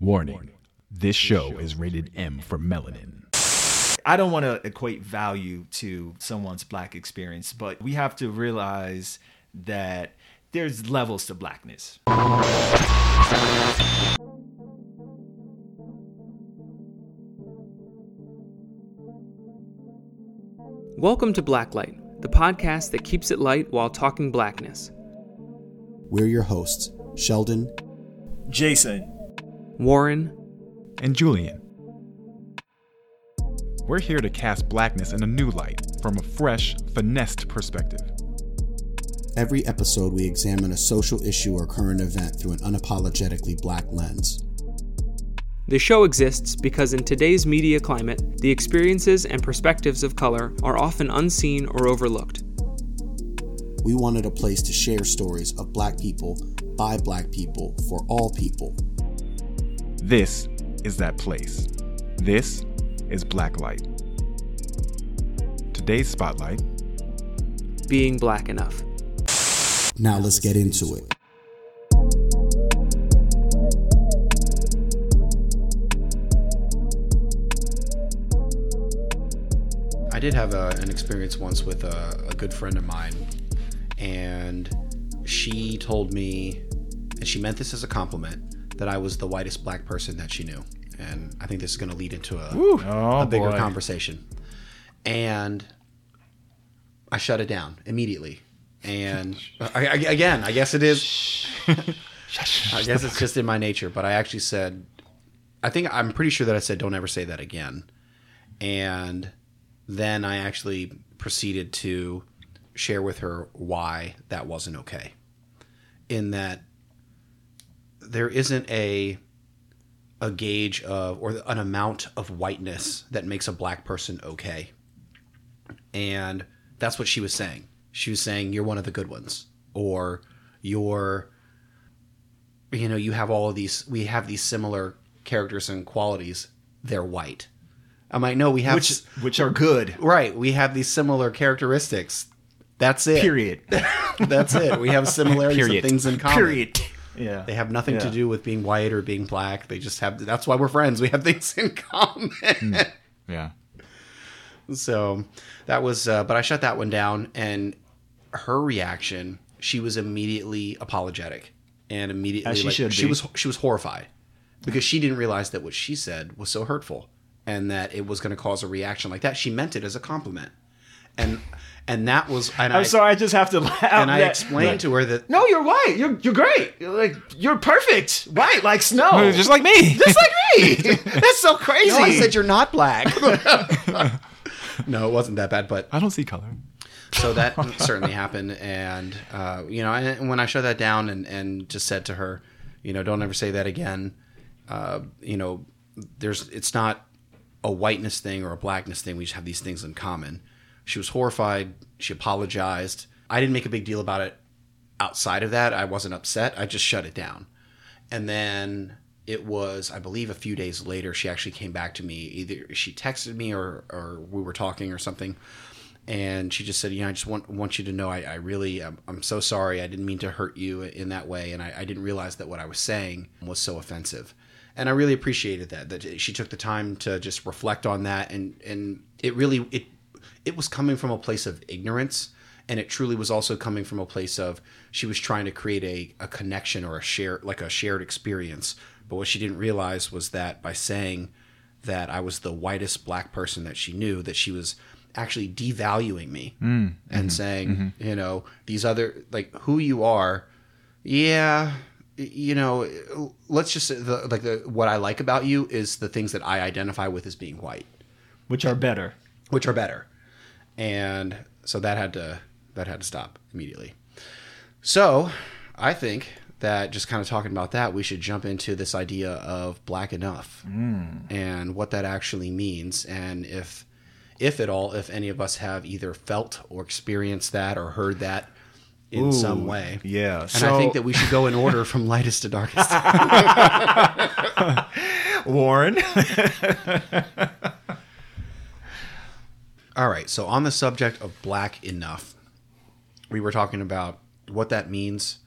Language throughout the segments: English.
Warning this show is rated M for melanin. I don't want to equate value to someone's black experience, but we have to realize that there's levels to blackness. Welcome to Blacklight, the podcast that keeps it light while talking blackness. We're your hosts, Sheldon, Jason, Warren, And Julian. We're here to cast blackness in a new light from a fresh, finessed perspective. Every episode, we examine a social issue or current event through an unapologetically black lens. The show exists because in today's media climate, the experiences and perspectives of color are often unseen or overlooked. We wanted a place to share stories of black people by black people for all people. This is that place. This is Blacklight. Today's spotlight Being black enough. Now let's get into it. I did have a, an experience once with a, a good friend of mine, and she told me, and she meant this as a compliment, that I was the whitest black person that she knew. And I think this is going to lead into a, Oh, a bigger boy. conversation. And I shut it down immediately. And I, I, again, I guess it is. I guess it's just in my nature, but I actually said, I think I'm pretty sure that I said, don't ever say that again. And then I actually proceeded to share with her why that wasn't okay. In that there isn't a a gauge of or an amount of whiteness that makes a black person okay. And that's what she was saying. She was saying you're one of the good ones or you're you know, you have all of these we have these similar characters and qualities. They're white. I'm like, no, we have which which are good. Right. We have these similar characteristics. That's it. Period. That's it. We have similarities Period. of things in common. Period. Yeah. They have nothing to do with being white or being black. They just have. That's why we're friends. We have things in common. Yeah. so that was. Uh, but I shut that one down, and her reaction. She was immediately apologetic, and immediately As she like, should she be. was she was horrified because she didn't realize that what she said was so hurtful, and that it was going to cause a reaction like that. She meant it as a compliment, and and that was. And I, I'm sorry, I just have to laugh. And I that- explained to her that No, you're white. You're you're great. You're like you're perfect. White like snow. Just like me. just like me. That's so crazy. No, I said you're not black. no, it wasn't that bad, but I don't see color. so that certainly happened, and uh, you know, and when I shut that down and and just said to her, you know, don't ever say that again. Uh, you know, there's it's not a whiteness thing or a blackness thing. We just have these things in common. She was horrified. She apologized. I didn't make a big deal about it outside of that. I wasn't upset. I just shut it down. And then it was, I believe, a few days later, she actually came back to me. Either she texted me or, or we were talking or something. And she just said, you know, I just want, want you to know I, I really, I'm, I'm so sorry. I didn't mean to hurt you in that way. And I, I didn't realize that what I was saying was so offensive. And I really appreciated that, that she took the time to just reflect on that. And, and it really, it, it was coming from a place of ignorance and it truly was also coming from a place of she was trying to create a, a connection or a share like a shared experience but what she didn't realize was that by saying that i was the whitest black person that she knew that she was actually devaluing me mm, and mm-hmm, mm-hmm. saying you know these other like who you are yeah you know let's just say the, like the what i like about you is the things that i identify with as being white Which are better. which are better. And so that had to that had to stop immediately. So I think that just kind of talking about that, we should jump into this idea of black enough mm. and what that actually means, and if if at all, if any of us have either felt or experienced that or heard that in some way. yeah. And So- I think that we should go in order from lightest to darkest. Warren. All right. So on the subject of black enough, we were talking about what that means,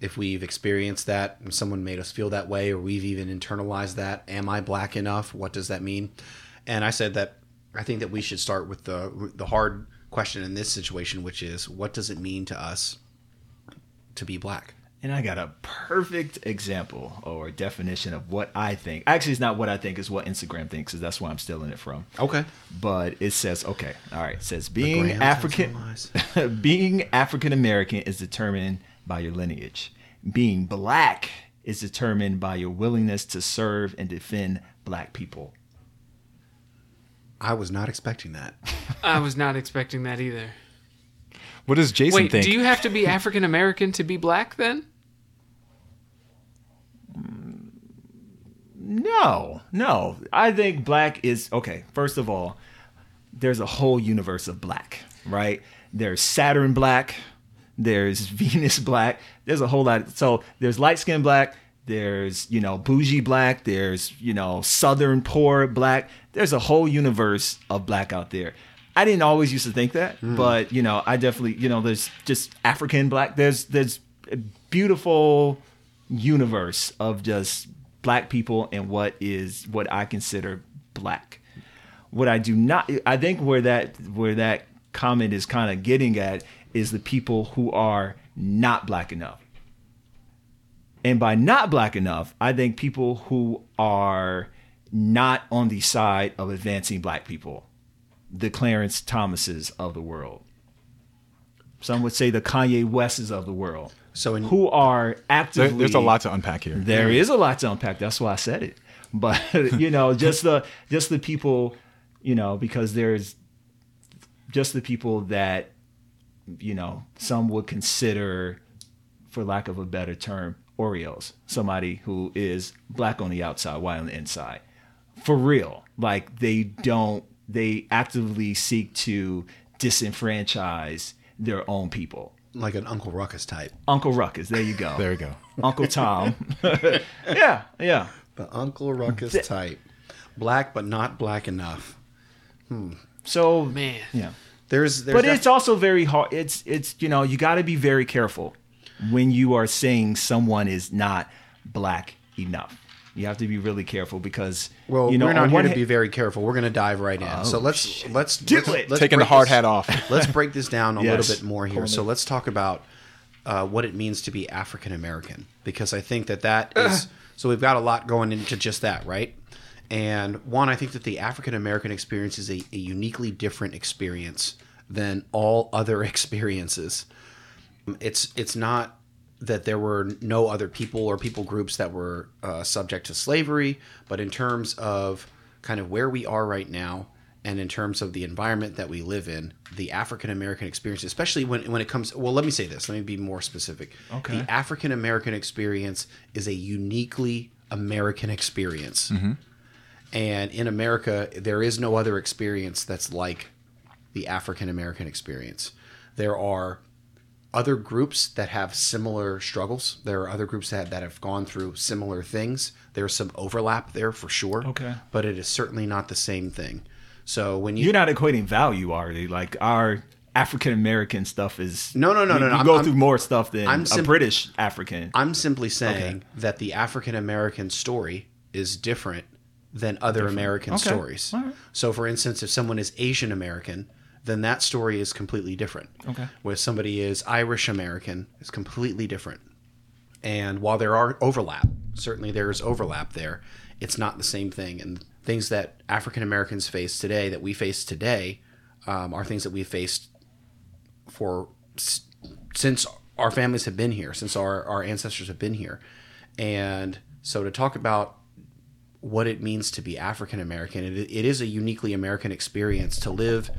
if we've experienced that, and someone made us feel that way, or we've even internalized that. Am I black enough? What does that mean? And I said that I think that we should start with the the hard question in this situation, which is what does it mean to us to be black? And I got a perfect example or definition of what I think. Actually, it's not what I think, it's what Instagram thinks, because that's where I'm stealing it from. Okay. But it says, okay, all right. It says being African being African American is determined by your lineage. Being black is determined by your willingness to serve and defend black people. I was not expecting that. I was not expecting that either. What does Jason Wait, think? do you have to be African American to be black then? No, no. I think black is okay. First of all, there's a whole universe of black, right? There's Saturn black, there's Venus black. There's a whole lot. So there's light skin black. There's you know bougie black. There's you know Southern poor black. There's a whole universe of black out there. I didn't always used to think that, hmm. but you know I definitely you know there's just African black. There's there's a beautiful universe of just black people and what is what I consider black. What I do not I think where that where that comment is kind of getting at is the people who are not black enough. And by not black enough, I think people who are not on the side of advancing black people, the Clarence Thomases of the world. Some would say the Kanye Wests of the world. So in- who are There- actively there's a lot to unpack here. there is a lot to unpack. That's why I said it. But you know, just the just the people, you know, because there's just the people that you know some would consider, for lack of a better term, Oreos. Somebody who is black on the outside, white on the inside, for real. Like they don't. They actively seek to disenfranchise their own people. Like an Uncle Ruckus type. Uncle Ruckus. There you go. There you go. Uncle Tom. yeah, yeah. The Uncle Ruckus type. Black, but not black enough. Hmm. So Man. yeah. There's, there's But def- it's also very hard. It's it's you know you got to be very careful when you are saying someone is not black enough. You have to be really careful because well, you know we're not on here to ha- be very careful. We're going to dive right in. so let's let's Do let's, it. let's Taking the hard this- hat off. let's break this down a Yes. little bit more here. So let's talk about uh, what it means to be African American because I think that that is so we've got a lot going into just that, right? And one, I think that the African American experience is a, a uniquely different experience than all other experiences. It's it's not that there were no other people or people groups that were uh, subject to slavery, but in terms of kind of where we are right now, and in terms of the environment that we live in, the African American experience, especially when when it comes. Well, let me say this. Let me be more specific. Okay. The African American experience is a uniquely American experience. And in America, there is no other experience that's like the African American experience. There are other groups that have similar struggles. There are other groups that, that have gone through similar things. There's some overlap there for sure. Okay. But it is certainly not the same thing. So when you you're not equating value, are they? Like our African American stuff is No, no, no, we- no, no, I'm- go I'm- through more stuff than I'm a British African. I'm simply saying that the African American story is different than other American Okay. stories. Right. So, for instance, if someone is Asian American, then that story is completely different. Okay. Where somebody is Irish American, is completely different. And while there are overlap, certainly there is overlap there, it's not the same thing. And things that African Americans face today, that we face today, um, are things that we faced for since our families have been here, since our, our ancestors have been here. And so to talk about what it means to be African American, it, it is a uniquely American experience to live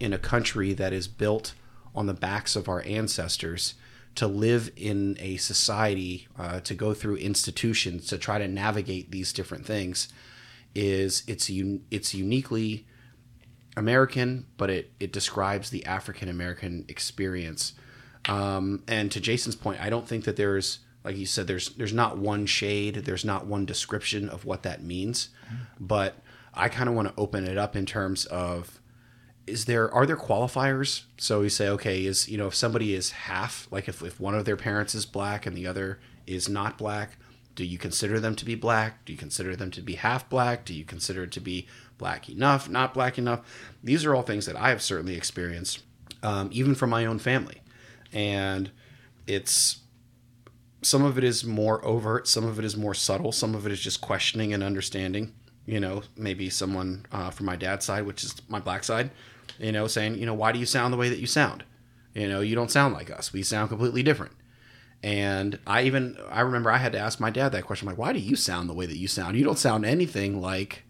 in a country that is built on the backs of our ancestors, to live in a society, uh, to go through institutions, to try to navigate these different things. Is it's un, it's uniquely American, but it, it describes the African American experience. Um, and to Jason's point, I don't think that there's, like you said, there's there's not one shade, there's not one description of what that means. But I kind of want to open it up in terms of is there are there qualifiers? So we say, okay, is you know if somebody is half, like if if one of their parents is black and the other is not black, do you consider them to be black? Do you consider them to be half black? Do you consider it to be black enough, not black enough? These are all things that I have certainly experienced, um, even from my own family, and it's some of it is more overt, some of it is more subtle, some of it is just questioning and understanding. You know, maybe someone uh, from my dad's side, which is my black side, you know, saying, you know, why do you sound the way that you sound? You know, you don't sound like us. We sound completely different. And I even I remember I had to ask my dad that question, like, why do you sound the way that you sound? You don't sound anything like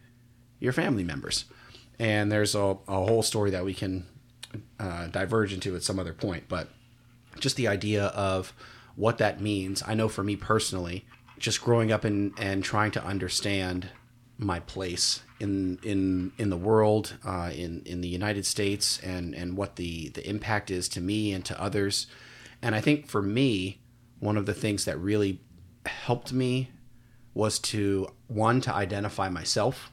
your family members. And there's a, a whole story that we can uh, diverge into at some other point, but just the idea of what that means. I know for me personally, just growing up and, and trying to understand my place in in in the world, uh, in in the United States, and and what the the impact is to me and to others. And I think for me, one of the things that really helped me was to one to identify myself,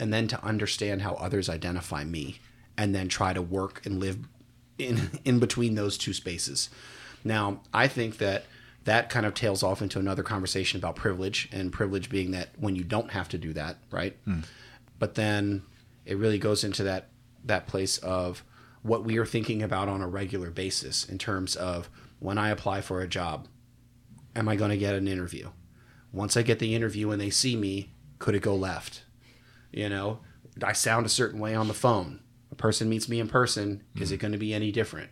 and then to understand how others identify me, and then try to work and live in in between those two spaces. Now, I think that that kind of tails off into another conversation about privilege and privilege being that when you don't have to do that, right? Hmm. But then it really goes into that that place of what we are thinking about on a regular basis in terms of when I apply for a job, am I going to get an interview? Once I get the interview and they see me, could it go left? You know, I sound a certain way on the phone. A person meets me in person, is hmm. it going to be any different?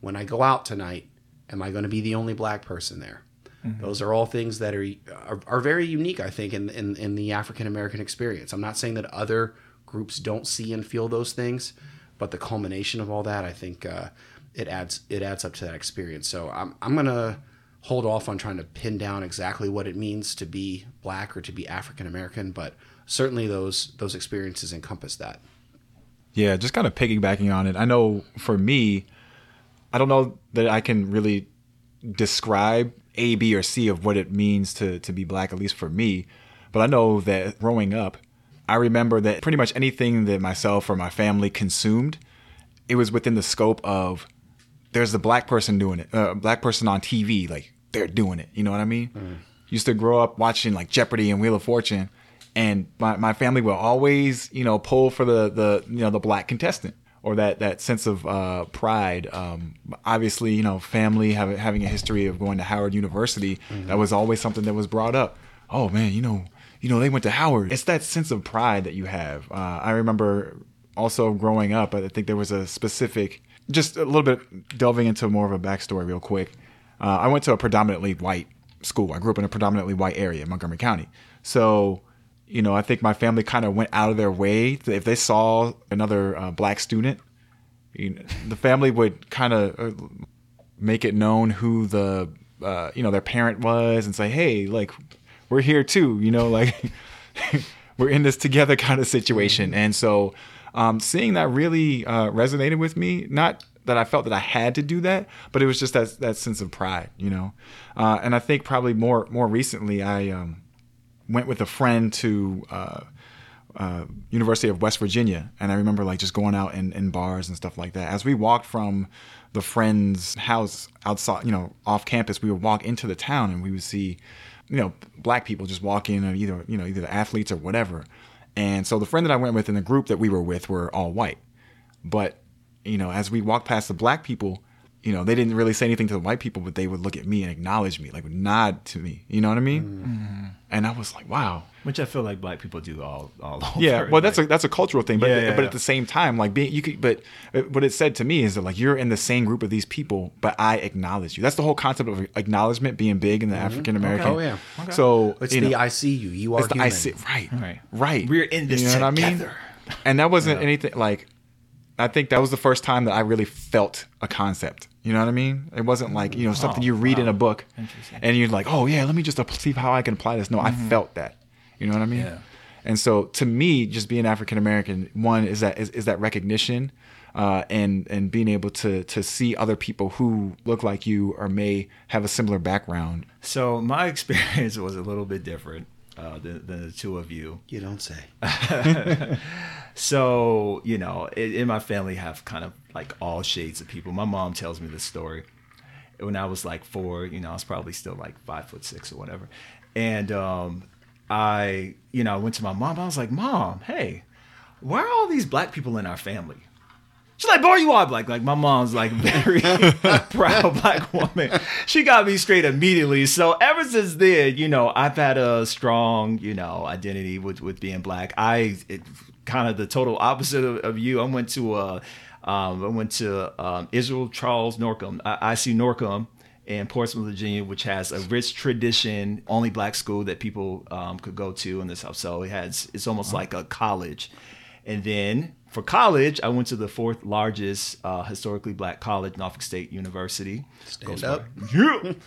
When I go out tonight, am I going to be the only black person there? Those are all things that are, are are very unique, I think, in in, in the African American experience. I'm not saying that other groups don't see and feel those things, but the culmination of all that, I think, uh, it adds it adds up to that experience. So I'm I'm gonna hold off on trying to pin down exactly what it means to be black or to be African American, but certainly those those experiences encompass that. Yeah, just kind of piggybacking on it. I know for me, I don't know that I can really describe A, B, or C of what it means to to be black, at least for me. But I know that growing up, I remember that pretty much anything that myself or my family consumed, it was within the scope of there's a black person doing it, a black person on TV, like they're doing it. You know what I mean? Mm. Used to grow up watching like Jeopardy and Wheel of Fortune, and my, my family will always, you know, pull for the the you know the black contestant or that that sense of uh, pride. Um, obviously, you know, family have, having a history of going to Howard University, that was always something that was brought up. Oh man, you know, you know, they went to Howard. It's that sense of pride that you have. Uh, I remember also growing up. I think there was a specific, just a little bit delving into more of a backstory real quick. Uh, I went to a predominantly white school. I grew up in a predominantly white area in Montgomery County. So, you know, I think my family kind of went out of their way. To, if they saw another uh, black student, you know, the family would kind of uh, make it known who the, uh, you know, their parent was and say, hey, like, we're here too, you know, like, we're in this together kind of situation. And so, um, seeing that really uh, resonated with me. Not that I felt that I had to do that, but it was just that that sense of pride, you know. Uh, and I think probably more more recently, I um, went with a friend to uh, uh, University of West Virginia, and I remember like just going out in, in bars and stuff like that. As we walked from the friend's house outside, you know, off campus, we would walk into the town, and we would see, you know, black people just walking, or either you know either the athletes or whatever. And so the friend that I went with and the group that we were with were all white, but you know, as we walked past the black people, you know, they didn't really say anything to the white people, but they would look at me and acknowledge me, like nod to me. You know what I mean? And I was like, wow. Which I feel like black people do all all over. Yeah, well, that's a that's a cultural thing, but Yeah, yeah, but yeah. at the same time, like being you could, but uh, what it said to me is that like you're in the same group of these people, but I acknowledge you. That's the whole concept of acknowledgement being big in the African American. Oh, yeah. So It's you the know, I see you. You are it's the human. I see right, Right. right. We're in this You know what I mean? together. And that wasn't anything like. I think that was the first time that I really felt a concept. You know what I mean? It wasn't like you know something you read in a book, and you're like, oh yeah, let me just see how I can apply this. No, I felt that. You know what I mean? Yeah. And so to me, just being African American, one is that is, is that recognition, uh, and and being able to to see other people who look like you or may have a similar background. So my experience was a little bit different. uh, than, than the two of you. You don't say. So, you know, in, in my family have kind of like all shades of people. My mom tells me this story. When I was like four, you know, I was probably still like five foot six or whatever. And um, I, you know, I went to my mom. I was like, Mom, hey, why are all these black people in our family? She's like, boy, you are black. Like my mom's like very proud black woman. She got me straight immediately. So ever since then, you know, I've had a strong, you know, identity with with being black. I it, kind of the total opposite of, of you. I went to uh, um, I went to um, Israel Charles Norcom. I, IC Norcom in Portsmouth, Virginia, which has a rich tradition, only black school that people um, could go to in the South. So it has it's almost like a college. And then for college, I went to the fourth largest uh, historically black college, Norfolk State University. Stand up. Yeah.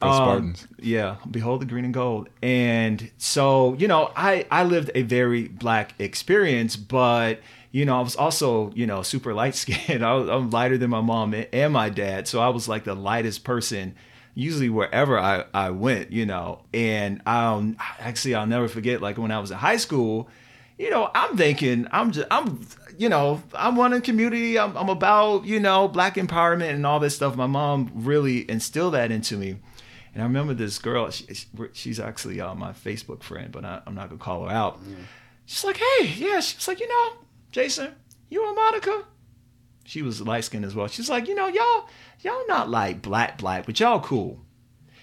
Go Um, Yeah, behold the green and gold. And so, you know, I I lived a very black experience, but you know, I was also, you know, super light skinned. I was, I'm lighter than my mom and my dad, so I was like the lightest person usually wherever I, I went, you know. And I'll actually I'll never forget like when I was in high school, you know, I'm thinking I'm just I'm you know, I'm one in community. I'm, I'm about, you know, black empowerment and all this stuff. My mom really instilled that into me. And I remember this girl, she, she's actually uh, my Facebook friend, but I, I'm not going to call her out. She's like, hey, yeah. She's like, you know, Jason, you and Monica? She was light skinned as well. She's like, you know, y'all, y'all not like black, black, but y'all cool.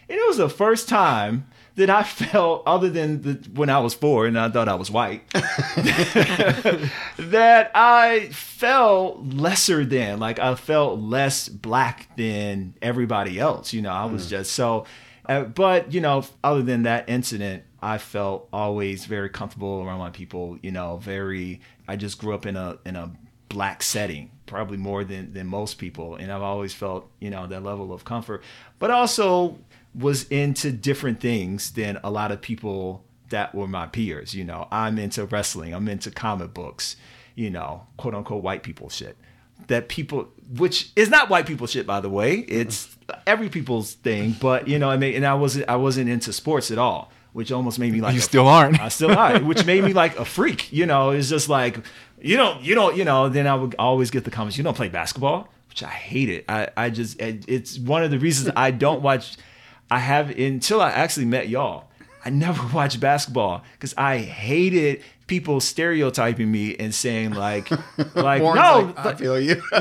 And it was the first time that I felt, other than the, when I was four and I thought I was white, that I felt lesser than, like I felt less black than everybody else. You know, I was just so, uh, but you know, other than that incident, I felt always very comfortable around my people. You know, very. I just grew up in a in a black setting, probably more than than most people, and I've always felt you know that level of comfort, but also was into different things than a lot of people that were my peers. You know, I'm into wrestling, I'm into comic books, you know, quote unquote white people shit. That people, which is not white people shit, by the way, it's every people's thing. But you know, I mean, and I wasn't, I wasn't into sports at all, which almost made me like You a- still aren't. I still are, which made me like a freak. You know, it's just like you don't, you don't, you know. Then I would always get the comments, you don't play basketball, which I hate it. I, I just, it's one of the reasons I don't watch. I have until I actually met y'all. I never watched basketball because I hated people stereotyping me and saying like, like Warren's no, like, I feel you.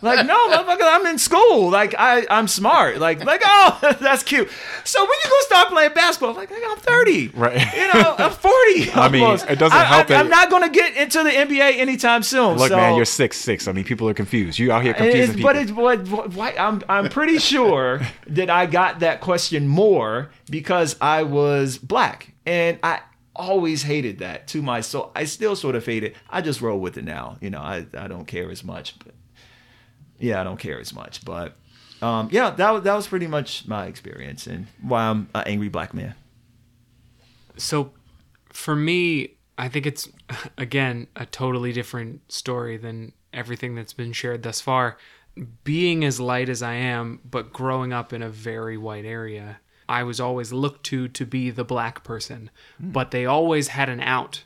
like no, motherfucker, I'm in school. Like I, I'm smart. Like, like oh, that's cute. So when you gonna start playing basketball? Like, I'm 30. Right. You know, I'm 40. I mean almost. it doesn't I, help I, I'm not gonna get into the NBA anytime soon. Look, so, man, you're six six. I mean, people are confused. You out here confusing it's, people. but it's what, but why, I'm I'm pretty sure that I got that question more because I was black, and I always hated that to my soul. I still sort of hate it. I just roll with it now. You know, I I don't care as much. But yeah, I don't care as much. But um, yeah, that that was pretty much my experience and why I'm an angry black man. So for me, I think it's again a totally different story than everything that's been shared thus far. Being as light as I am, but growing up in a very white area, I was always looked to to be the black person, but they always had an out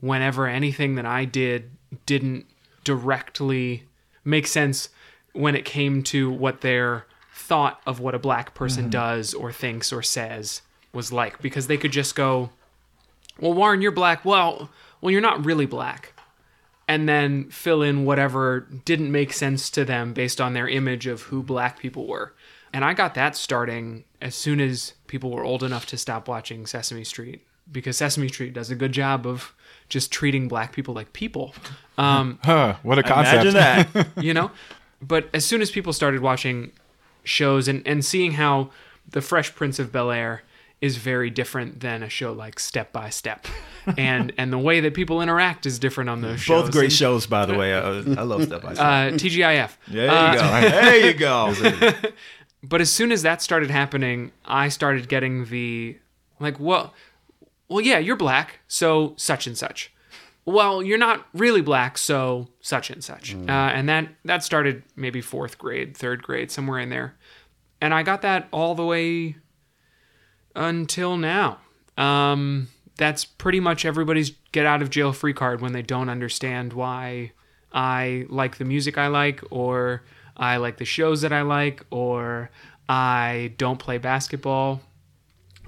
whenever anything that I did didn't directly make sense when it came to what their thought of what a black person mm-hmm. does or thinks or says was like. Because they could just go well Warren you're black. Well well you're not really black. And then fill in whatever didn't make sense to them based on their image of who black people were. And I got that starting as soon as people were old enough to stop watching Sesame Street because Sesame Street does a good job of just treating black people like people um, huh, what a concept. Imagine that. you know but as soon as people started watching shows and, and seeing how the fresh prince of bel air is very different than a show like step by step and and the way that people interact is different on those shows Both great And, shows, by the way. I, I love stuff like that. uh, tgif There you go. There you go. But as soon as that started happening i started getting the like well well yeah you're black so such and such. Well you're not really black so such and such. Uh, and that that started maybe fourth grade third grade somewhere in there. And i got that all the way until now. Um that's pretty much everybody's get out of jail free card when they don't understand why I like the music I like, or I like the shows that I like, or I don't play basketball.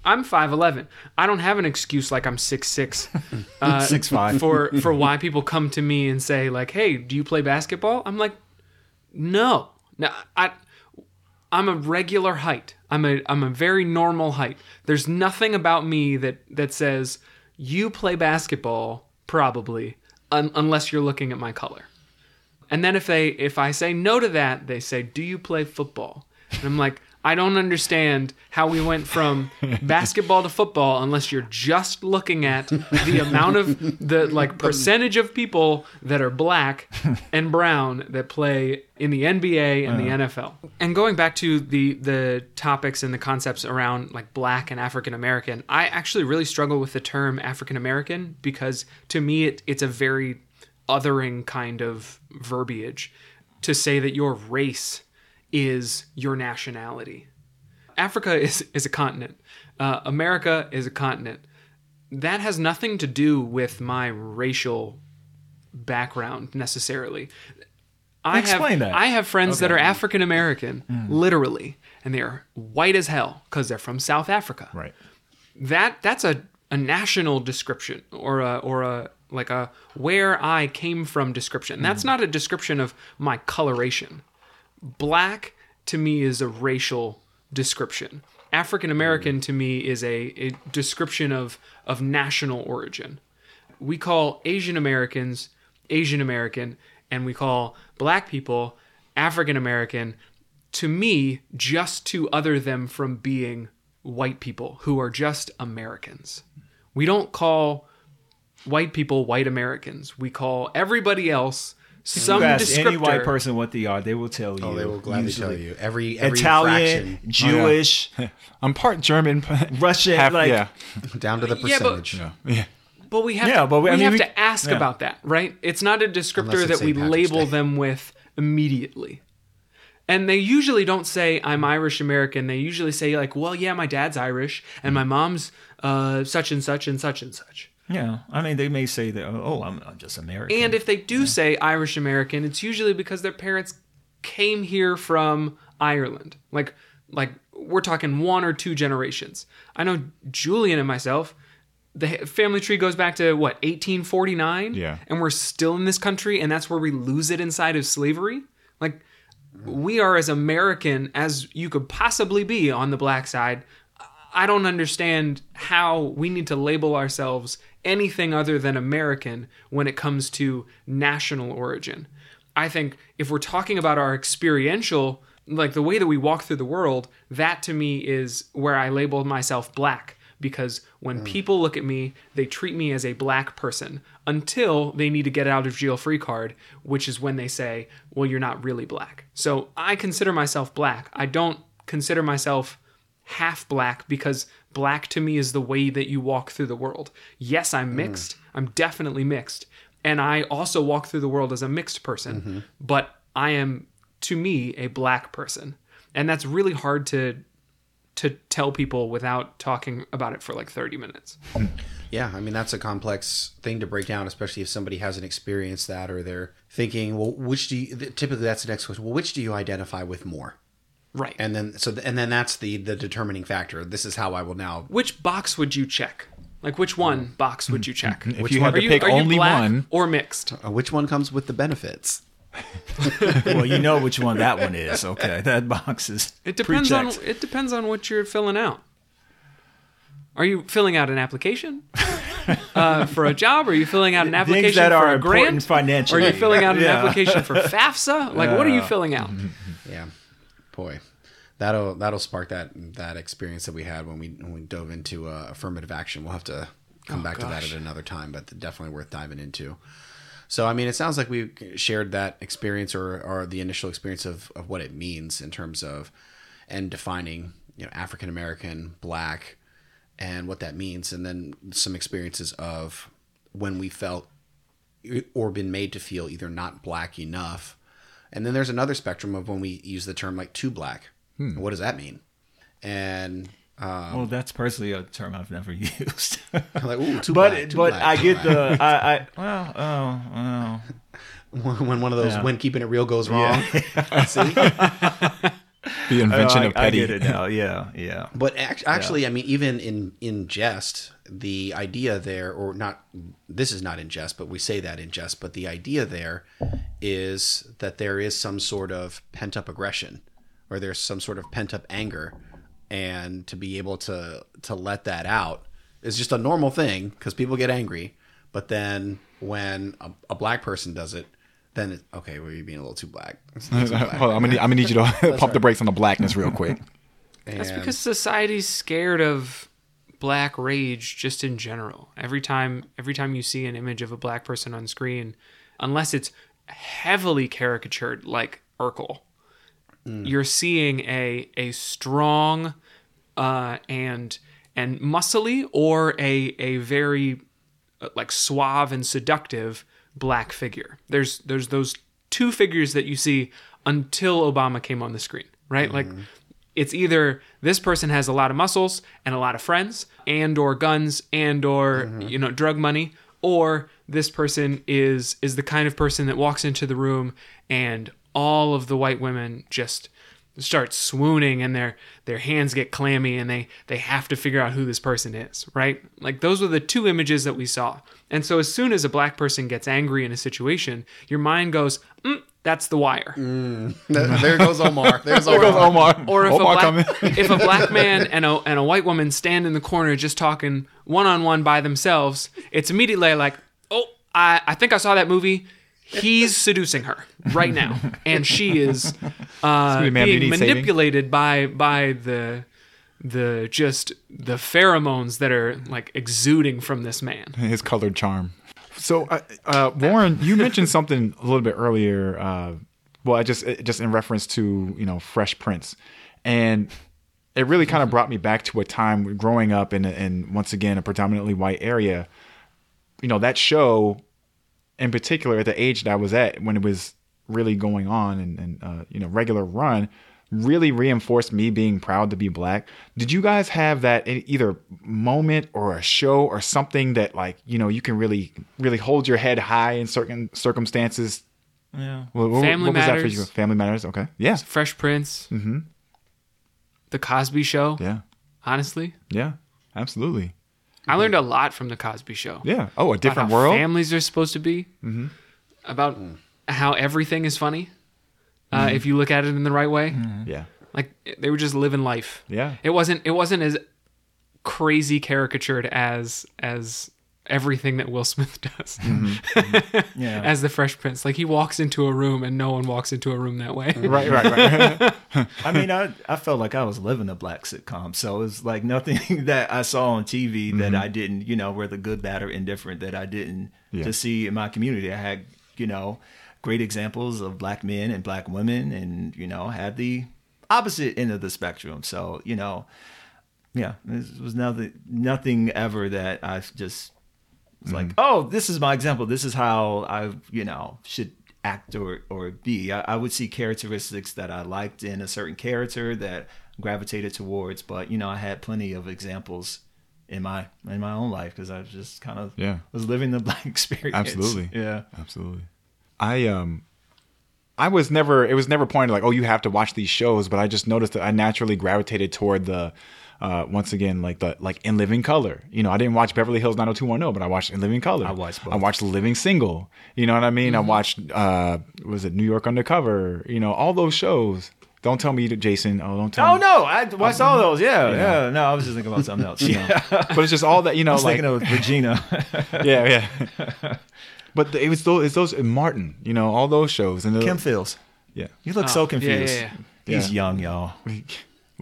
I'm 5'11. I don't have an excuse like I'm 6'6 uh, 6'5". for for why people come to me and say like, "Hey, do you play basketball?" I'm like, "No." No, I I'm a regular height. I'm a I'm a very normal height. There's nothing about me that that says you play basketball probably un- unless you're looking at my color. And then if they if I say no to that, they say, "Do you play football?" And I'm like, I don't understand how we went from basketball to football unless you're just looking at the amount of the like percentage of people that are black and brown that play in the NBA and the uh-huh. NFL. And going back to the the topics and the concepts around like black and African American, I actually really struggle with the term African American because to me it, it's a very othering kind of verbiage to say that your race is your nationality. Africa is, is a continent. Uh, America is a continent. That has nothing to do with my racial background necessarily. I Explain have that. I have friends that are African American, literally, and they are white as hell because they're from South Africa Right. that that's a, a national description or a or a like a where I came from description. That's mm-hmm. not a description of my coloration. Black to me is a racial description. African American mm-hmm. to me is a, a description of of national origin. We call Asian Americans Asian American and we call black people African American to me just to other them from being white people who are just Americans. We don't call white people white Americans. We call everybody else some you ask descriptor. any white person what they are, they will tell you. Oh, they will gladly usually. tell you every every Italian, fraction Jewish, I'm part German, Russian, half, like- yeah, down to the Yeah, but- percentage. yeah, yeah. But we have Yeah, to, but we- we, I mean, have we- to ask yeah. about that, right? It's not a descriptor that we Patrick's label Day. them with immediately. And they usually don't say I'm Irish American. They usually say like, "Well, yeah, my dad's Irish and my mom's uh, such and such and such and such." Yeah, I mean, they may say that. Oh, I'm, I'm just American. And if they do say Irish American, it's usually because their parents came here from Ireland. Like like we're talking one or two generations. I know Julian and myself the family tree goes back to what 1849 Yeah. and we're still in this country and that's where we lose it inside of slavery like we are as american as you could possibly be on the black side i don't understand how we need to label ourselves anything other than american when it comes to national origin i think if we're talking about our experiential like the way that we walk through the world that to me is where i label myself black because when mm. people look at me, they treat me as a black person until they need to get out of jail free card, which is when they say, well, you're not really black. So I consider myself black. I don't consider myself half black because black to me is the way that you walk through the world. Yes, I'm mm. mixed. I'm definitely mixed. And I also walk through the world as a mixed person, mm-hmm. but I am, to me, a black person. And that's really hard to to tell people without talking about it for like 30 minutes. Yeah, I mean that's a complex thing to break down, especially if somebody hasn't experienced that or they're thinking, well, which do you? Typically, that's the next question. Well, which do you identify with more? Right. And then so and then that's the the determining factor. This is how I will now. which box would you check? Like which one box would you check? If Which you one? had to pick only black one- or mixed? Uh, which one comes with the benefits? well, you know which one that one is. Okay, that box is. It depends on pre-checked. it depends on what you're filling out. Are you filling out an application uh, for a job? Are you filling out an Things application that for are a important grant? financially. Or are you filling out an Yeah. application for FAFSA? Like, what are you filling out? Yeah, boy, that'll that'll spark that that experience that we had when we when we dove into uh, affirmative action. We'll have to come back to that at another time, but definitely worth diving into. So, I mean, it sounds like we shared that experience or, or the initial experience of, of what it means in terms of and defining, you know, African American, black, and what that means, and then some experiences of when we felt or been made to feel either not black enough. And then there's another spectrum of when we use the term like too black. Hmm. What does that mean? And um, well, that's personally a term I've never used. like, ooh, too but black, too but black, I get black. the I, I well oh well when one of those Yeah. when keeping it real goes wrong. See? The invention I, of I petty. get it now. Yeah, yeah. But act- actually, I mean, even in in jest, the idea there, or not, this is not in jest, but we say that in jest. But the idea there is that there is some sort of pent up aggression, or there's some sort of pent up anger, and to be able to to let that out is just a normal thing because people get angry. But then when a, a black person does it, then it, okay, well, you're being a little too black. It's a little too black. Hold on, I'm gonna need, I'm gonna need you to pump the brakes on the blackness real quick. That's because society's scared of black rage just in general. Every time every time you see an image of a black person on screen, unless it's heavily caricatured like Urkel, you're seeing a a strong uh, and and muscly or a a very uh, like suave and seductive black figure. There's there's those two figures that you see until Obama came on the screen, right? Like mm-hmm. it's either this person has a lot of muscles and a lot of friends and or guns and or mm-hmm. you know drug money or this person is is the kind of person that walks into the room and all of the white women just start swooning and their their hands get clammy and they they have to figure out who this person is right like those were the two images that we saw and so as soon as a black person gets angry in a situation your mind goes mm, that's the wire there goes Omar. There's There goes Omar. or if Omar a black, if a black man and a and a white woman stand in the corner just talking one on one by themselves, it's immediately like, oh, I I think I saw that movie. He's seducing her right now, and she is uh, being need saving? manipulated by by the the just the pheromones that are like exuding from this man. his colored charm. So, uh, uh, Warren, you mentioned something a little bit earlier. Uh, well, I just just in reference to you know Fresh Prince, and it really kind of brought me back to a time growing up in in once again a predominantly white area. You know that show, in particular, at the age that I was at when it was really going on and, and uh, you know regular run, really reinforced me being proud to be black. Did you guys have that either moment or a show or something that like you know you can really really hold your head high in certain circumstances? Yeah. What, what- Family what was that for you? Family Matters. Okay. Yeah. Fresh Prince, Mm-hmm. the Cosby Show. Yeah. Honestly, Yeah. Absolutely. I learned a lot from the Cosby Show. Yeah. Oh, a about different how world. Families are supposed to be. Mm-hmm. About how everything is funny uh, Mm-hmm. if you look at it in the right way. Yeah. Like they were just living life. Yeah. It wasn't. It wasn't as crazy caricatured as as everything that Will Smith does Mm-hmm. Yeah. as the Fresh Prince. Like he walks into a room and no one walks into a room that way. Right. Right. Right. I mean, I, I felt like I was living a black sitcom. So it was like nothing that I saw on TV that I didn't, you know, whether good, bad, or indifferent, that I didn't Yeah. just see in my community. I had, you know, great examples of black men and black women and, you know, had the opposite end of the spectrum. So, you know, yeah, this was nothing, nothing ever that I just was like, oh, this is my example. This is how I, you know, should act or, or be. I, I would see characteristics that I liked in a certain character that gravitated towards, but you know, I had plenty of examples in my in my own life because I was just kind of Yeah. was living the black experience. Absolutely. Yeah. Absolutely. I um I was never it was never pointed like, oh, you have to watch these shows, but I just noticed that I naturally gravitated toward the uh once again like the like in living color. You know, I didn't watch Beverly Hills 90210, but I watched In Living Color. I watched both. I watched Living Single. You know what I mean? I watched uh was it New York Undercover, you know, all those shows. Don't tell me Jason, oh don't tell Oh me. no, I watched all those. Yeah, yeah. No, I was just thinking about something else. yeah. But it's just all that, you know, I was like thinking of Regina. yeah, yeah. but it was those it's those Martin, you know, all those shows and the, Kim Fields. yeah. You look Oh, so yeah, confused. yeah, He's Yeah. young, y'all.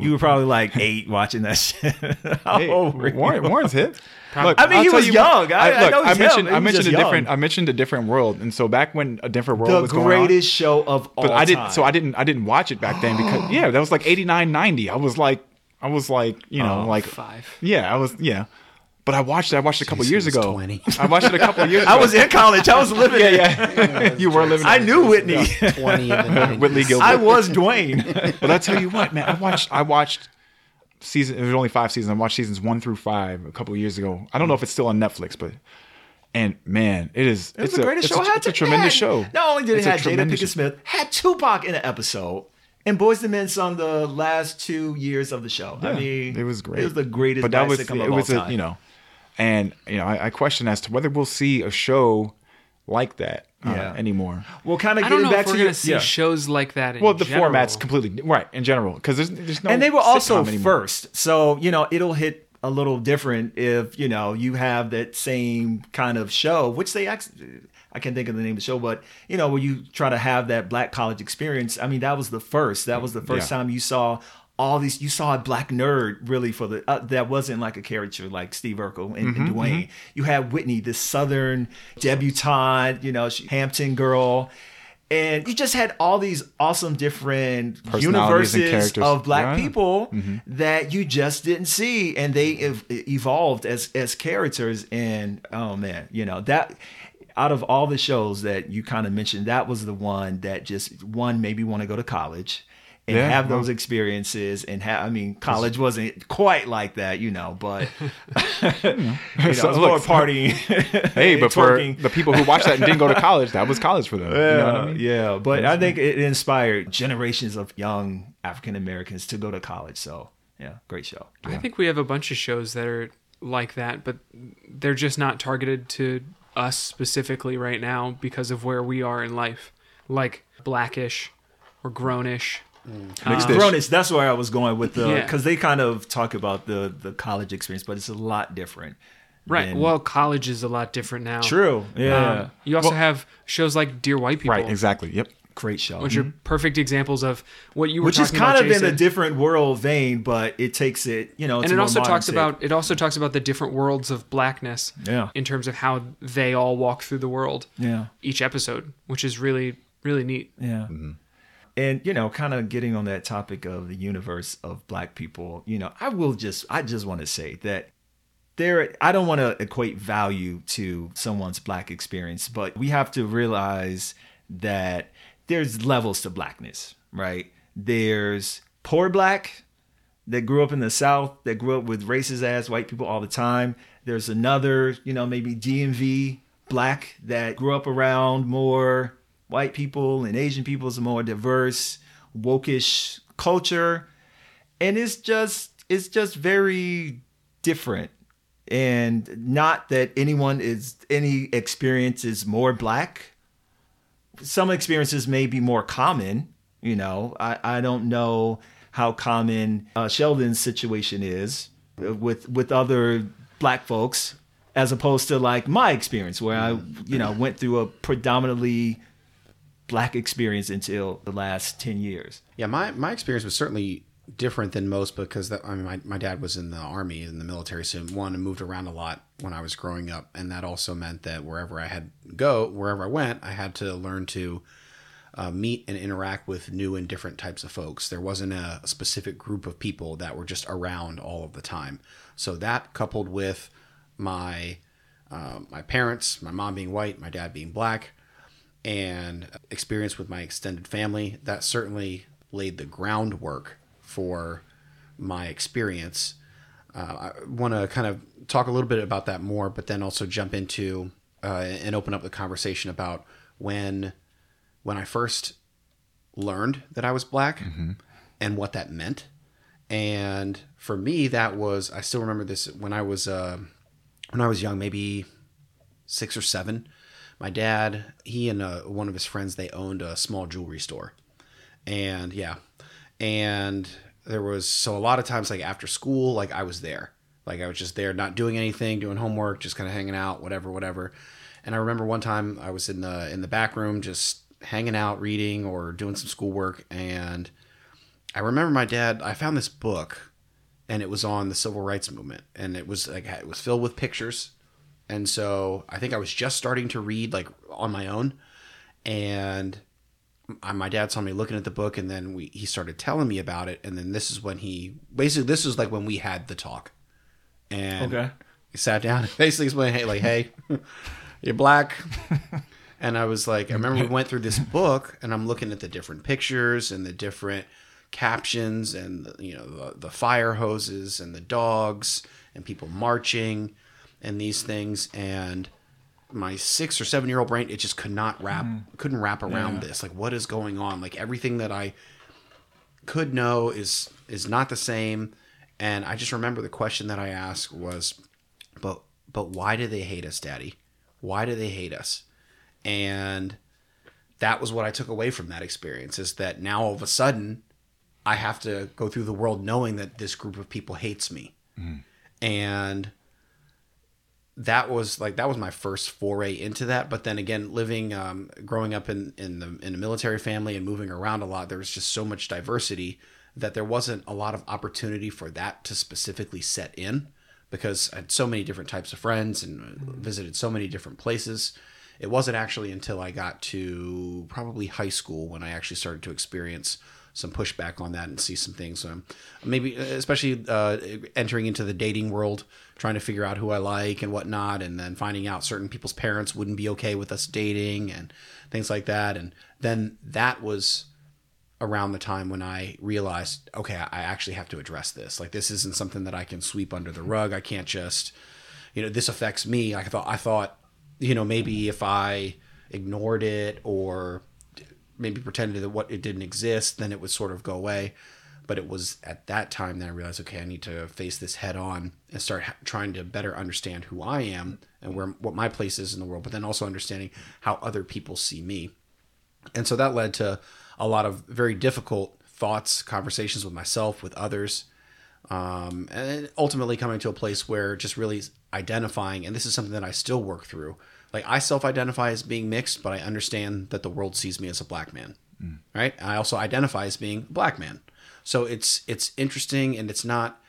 You were probably like eight watching that shit. How Hey, old were you? Warren, Warren's hit. Look, I mean, I'll he was you young. I- I look, know he's mentioned, him. I mentioned a just different. I mentioned a different world, and so back when a different world the was going greatest show of all but I didn't. time. So I didn't, I didn't watch it back then because yeah, that was like 89, 90. I was like, I was like, you oh, know, Oh, like Five. yeah, I was yeah. But I watched it. I watched it a couple Jason years was ago. 20. I watched it a couple years ago. I was in college. I was living it. yeah, you were living. I knew Whitney. 20 in the 90s. Whitley Gilbert. I was Dwayne. But I tell you what, man, I watched I watched season. There's only five seasons. I watched seasons one through five a couple years ago. I don't know if it's still on Netflix, but and man, it is. It was it's the greatest it's show. A, it's a tremendous had- show. Not only did It's it a have Jada tremendous- Pinkett Smith, had Tupac in an episode, and Boyz II Men sung the last two years of the show. Yeah, I mean, it was great. It was the greatest. But that black was sitcom it was all a, time. you know, and you know I, I question as to whether we'll see a show like that uh, Yeah. anymore. well, kind of I getting know back if we're to gonna your, see yeah. shows like that. In Well, the general. format's completely right in general because there's there's no and they were also anymore. first, so you know it'll hit a little different if you know you have that same kind of show, which they actually. I can't think of the name of the show, but you know, where you try to have that black college experience. I mean, that was the first. That was the first Yeah. time you saw all these. You saw a black nerd really for the uh, that wasn't like a caricature like Steve Urkel and, Mm-hmm, and Dwayne. You had Whitley, this Southern debutante, you know, she, Hampton girl. And you just had all these awesome different universes of black Yeah. Mm-hmm. people that you just didn't see, and they ev- evolved as as characters. And oh man, you know that out of all the shows that you kind of mentioned, that was the one that just one made me want to go to college and Yeah, have those experiences. And have I mean, college wasn't quite like that, you know, but you know, So, it was look, more partying. Hey, but for the people who watched that and didn't go to college, that was college for them. Yeah, you know what I mean? yeah. But I think it inspired generations of young African Americans to go to college. So yeah, great show. I think we have a bunch of shows that are like that, but they're just not targeted to us specifically right now because of where we are in life. Like Blackish or Grownish. Mixed uh, dish. Grownish, that's where I was going with the Yeah. because they kind of talk about the the college experience, but it's a lot different. Right. than- Well, college is a lot different now. true. Um, yeah, Um, you also have shows like Dear White People, Right, exactly. Yep. great show. which are mm-hmm. perfect examples of what you were which is kind about, of in a different world vein, but it takes it, you know, and it also talks take. about it also talks about the different worlds of blackness Yeah. in terms of how they all walk through the world yeah, each episode which is really really neat yeah. Mm-hmm. And you know, kind of getting on that topic of the universe of black people, you know, I will just I just want to say that there I don't want to equate value to someone's black experience, but we have to realize that there's levels to blackness, right? There's poor black that grew up in the South, that grew up with racist ass white people all the time. There's another, you know, maybe DMV black that grew up around more white people and Asian people, is a more diverse, wokish culture. And it's just it's just very different. And not that anyone is any experience is more black. Some experiences may be more common, you know. I, I don't know how common uh, Sheldon's situation is with with other black folks as opposed to like my experience where I you know went through a predominantly black experience until the last 10 years. Yeah, my, my experience was certainly different than most because that, I mean, my, my dad was in the army, in the military, so one, and moved around a lot when I was growing up. And that also meant that wherever I had go, wherever I went, I had to learn to uh, meet and interact with new and different types of folks. There wasn't a specific group of people that were just around all of the time. So that coupled with my uh, my parents, my mom being white, my dad being black, and experience with my extended family, that certainly laid the groundwork for my experience. Uh, I want to kind of talk a little bit about that more, but then also jump into uh, and open up the conversation about when when I first learned that I was black and what that meant. And for me, that was I still remember this when I was uh, when I was young, maybe six or seven. My dad, he and uh, one of his friends, they owned a small jewelry store, and yeah, and there was so a lot of times like after school, like I was there, like I was just there, not doing anything, doing homework, just kind of hanging out, whatever, whatever. And I remember one time I was in the in the back room, just hanging out, reading or doing some schoolwork, and I remember my dad. I found this book, and it was on the civil rights movement, and it was like it was filled with pictures, and so I think I was just starting to read like on my own, and I- my dad saw me looking at the book, and then we he started telling me about it, and then this is when he basically this was like when we had the talk, and Okay. he sat down and basically explained, hey, like, hey, you're black. And I was like, I remember we went through this book and I'm looking at the different pictures and the different captions and the, you know the, the fire hoses and the dogs and people marching and these things and my six or seven year old brain it just could not wrap mm-hmm. couldn't wrap around this. Like what is going on? Like everything that i could know is is not the same. And i just remember the question that i asked was but but why do they hate us daddy? Why do they hate us? And that was what i took away from that experience is that now all of a sudden i have to go through the world knowing that this group of people hates me. Mm. And that was like that was my first foray into that. But then again living um, growing up in in the in a military family and moving around a lot there was just so much diversity that there wasn't a lot of opportunity for that to specifically set in because I had so many different types of friends and uh, visited so many different places. It wasn't actually until I got to probably high school when I actually started to experience some pushback on that and see some things. Um, maybe, especially uh, entering into the dating world, trying to figure out who I like and whatnot, and then finding out certain people's parents wouldn't be okay with us dating and things like that. And then that was around the time when I realized, okay, I actually have to address this. Like, this isn't something that I can sweep under the rug. I can't just, you know, this affects me. I thought, I thought, you know, maybe if I ignored it or maybe pretended that what it didn't exist, then it would sort of go away. But it was at that time that I realized, okay, I need to face this head on and start ha- trying to better understand who I am and where what my place is in the world, but then also understanding how other people see me. And so that led to a lot of very difficult thoughts, conversations with myself, with others, um, and ultimately coming to a place where just really identifying, and this is something that I still work through. Like I self-identify as being mixed, but I understand that the world sees me as a black man, mm. right? I also identify as being a black man. So it's it's interesting, and it's not.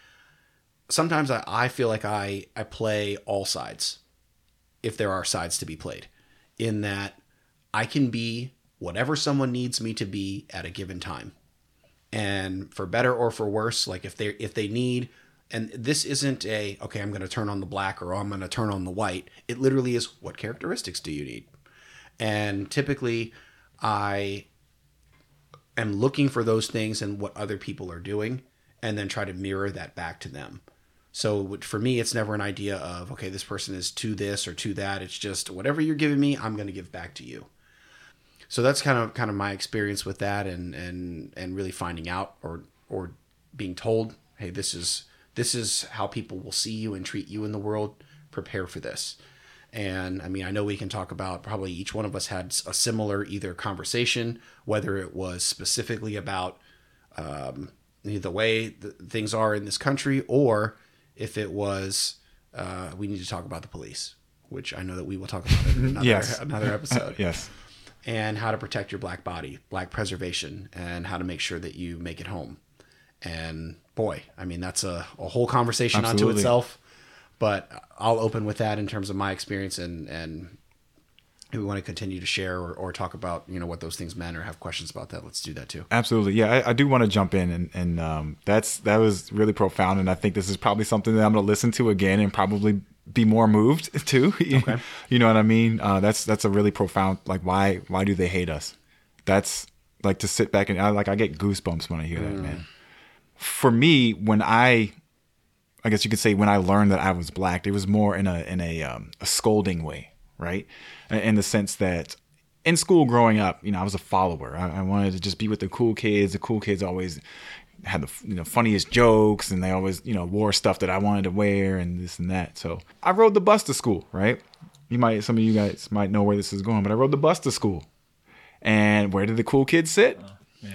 Sometimes I, I feel like I I play all sides, if there are sides to be played, in that I can be whatever someone needs me to be at a given time and for better or for worse like if they if they need and this isn't a okay i'm going to turn on the black or oh, i'm going to turn on the white. It literally is what characteristics do you need? And typically i am looking for those things and what other people are doing and then try to mirror that back to them. So for me it's never an idea of okay this person is to this or to that. It's just whatever you're giving me i'm going to give back to you. So that's kind of kind of my experience with that and and and really finding out or or being told hey this is this is how people will see you and treat you in the world prepare for this and i mean i know we can talk about probably each one of us had a similar either conversation whether it was specifically about um, the way th- things are in this country or if it was uh, we need to talk about the police which i know that we will talk about in another, Yes. another episode yes. and how to protect your black body, black preservation, and how to make sure that you make it home. And boy, I mean, that's a, a whole conversation unto itself. But I'll open with that in terms of my experience, and and if we want to continue to share or, or talk about you know what those things meant or have questions about that, let's do that too. Absolutely. Yeah, I, I do want to jump in and, and um, that's that was really profound and I think this is probably something that I'm gonna listen to again and probably be more moved to. you know what I mean? Uh, that's that's a really profound like why why do they hate us? That's like to sit back and I like I get goosebumps when I hear that, man. For me, when I I guess you could say when I learned that I was black, it was more in a in a um, a scolding way, right? In the sense that in school growing up, you know, I was a follower. I, I wanted to just be with the cool kids. The cool kids always had the you know funniest jokes, and they always you know wore stuff that I wanted to wear, and this and that. So I rode the bus to school, right? You might some of you guys might know where this is going, but I rode the bus to school, and where did the cool kids sit?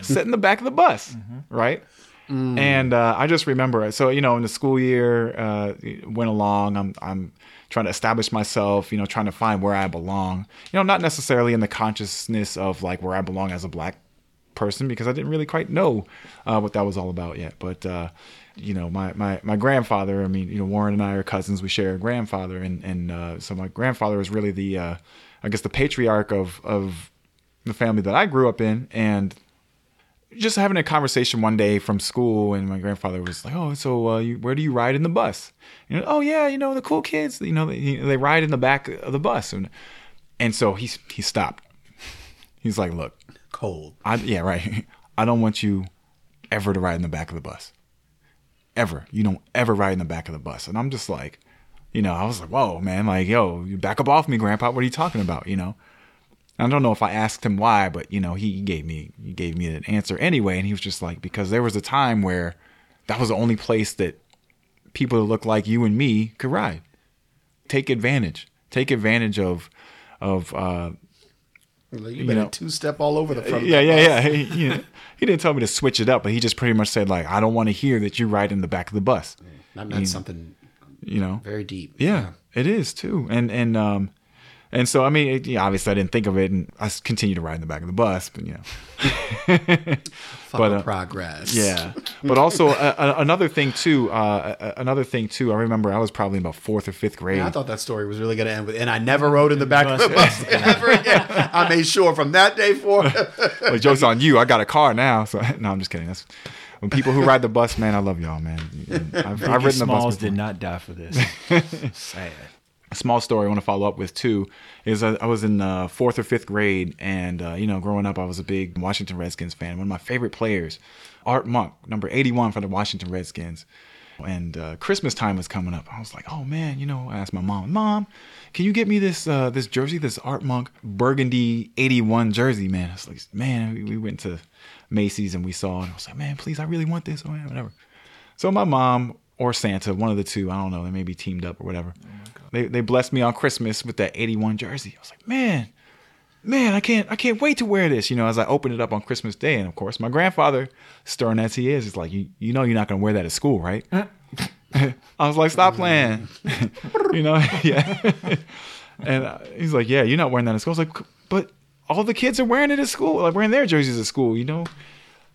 sit in the back of the bus, right? And uh, I just remember, it. so you know, in the school year uh, went along. I'm I'm trying to establish myself, you know, trying to find where I belong. You know, not necessarily in the consciousness of like where I belong as a black person because I didn't really quite know uh, what that was all about yet. But uh, you know, my, my my grandfather. I mean, you know, Warren and I are cousins. We share a grandfather, and and uh, so my grandfather was really the, uh, I guess, the patriarch of of the family that I grew up in, and just having a conversation one day from school, and my grandfather was like, "Oh, so uh, you, where do you ride in the bus?" You know, "Oh yeah, you know the cool kids, you know they, they ride in the back of the bus," and and so he he stopped. He's like, "Look, Cold. I yeah right. I don't want you ever to ride in the back of the bus. Ever. You don't ever ride in the back of the bus. And I'm just like, you know, I was like, whoa, man, like, yo, you back up off me, grandpa. What are you talking about? You know? I don't know if I asked him why, but you know, he gave me he gave me an answer anyway, and he was just like, because there was a time where that was the only place that people that look like you and me could ride. Take advantage. Take advantage of of uh Like, You been know. a two step all over the front. yeah, yeah, yeah. He, you know, he didn't tell me to switch it up, but he just pretty much said like, I don't want to hear that you ride in the back of the bus. That meant something You know, very deep. yeah, it is too. And and um, and so I mean, it, yeah, obviously I didn't think of it, and I continued to ride in the back of the bus, but you know, But, uh, progress. yeah. But also uh, another thing too, uh, another thing too. I remember I was probably in about fourth or fifth grade. I thought that story was really going to end with, and I never rode in the back of the bus ever again. I made sure from that day forward. Well, joke's on you. I got a car now. So no, I'm just kidding. That's when people who ride the bus, man. I love y'all, man. I've, I've ridden the bus. Smalls did not die for this. Sad. A small story I want to follow up with too is I, I was in uh, fourth or fifth grade, and uh, you know, growing up, I was a big Washington Redskins fan. One of my favorite players, Art Monk, number eighty-one for the Washington Redskins. And uh, Christmas time was coming up. I was like, "Oh man, you know," I asked my mom, "Mom, can you get me this uh, this jersey, this Art Monk burgundy '81 jersey, man?" I was like, "Man," we, we went to Macy's and we saw, it. I was like, "Man, please, I really want this." Oh, man, whatever. So my mom or Santa, one of the two, I don't know, they may be teamed up or whatever. They they blessed me on Christmas with that 81 jersey. I was like, man, man, I can't I can't wait to wear this. You know, as I opened it up on Christmas Day, and of course, my grandfather, stern as he is, is like, you you know, you're not gonna wear that at school, right? I was like, stop playing. you know, yeah. and uh, he's like, yeah, you're not wearing that at school. I was like, but all the kids are wearing it at school, like wearing their jerseys at school. You know,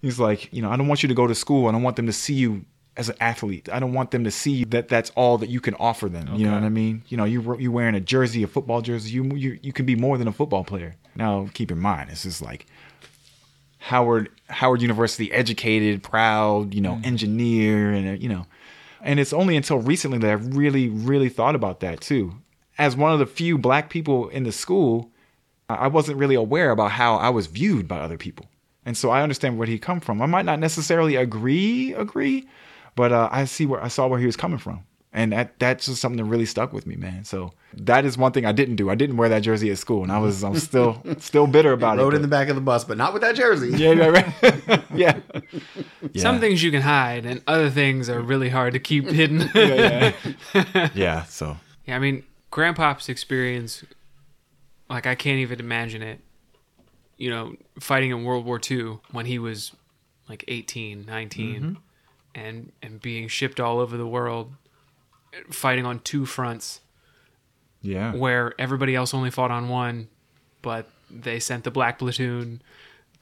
he's like, you know, I don't want you to go to school. I don't want them to see you as an athlete. I don't want them to see that that's all that you can offer them. You know what I mean? You know, you you wearing a jersey, a football jersey. You you you can be more than a football player. Now, keep in mind, this is like Howard Howard University educated, proud, you know, engineer, and uh, you know, and it's only until recently that I really really thought about that too. As one of the few black people in the school, I I wasn't really aware about how I was viewed by other people, and so I understand where he come from. I might not necessarily agree agree, but uh, I see where I saw where he was coming from, and that that's just something that really stuck with me, man. So that is one thing I didn't do. I didn't wear that jersey at school, and I was I'm still still bitter about it. Rode in the back of the bus, but not with that jersey. yeah, right, right. yeah. yeah. Some things you can hide, and other things are really hard to keep hidden. yeah, yeah. yeah, so Yeah, I mean, Grandpop's experience, like I can't even imagine it. You know, fighting in World War II when he was like 18, 19, and and being shipped all over the world, fighting on two fronts. Yeah. where everybody else only fought on one, but they sent the black platoon